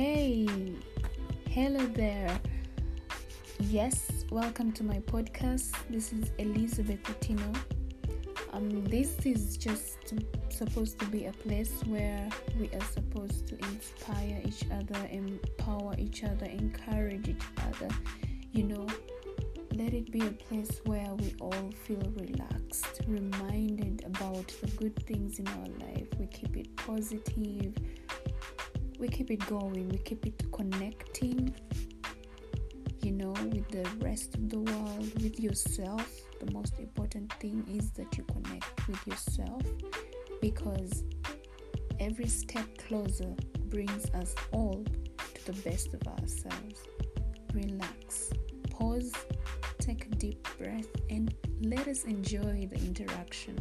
Hey, hello there. Yes, welcome to my podcast. This is Elizabeth Otino. Um, this is just supposed to be a place where we are supposed to inspire each other, empower each other, encourage each other. You know, let it be a place where we all feel relaxed, reminded about the good things in our life. We keep it positive, we keep it going, we keep it connecting, you know, with the rest of the world, with yourself. The most important thing is that you connect with yourself because every step closer brings us all to the best of ourselves. Relax, pause, take a deep breath, and let us enjoy the interaction.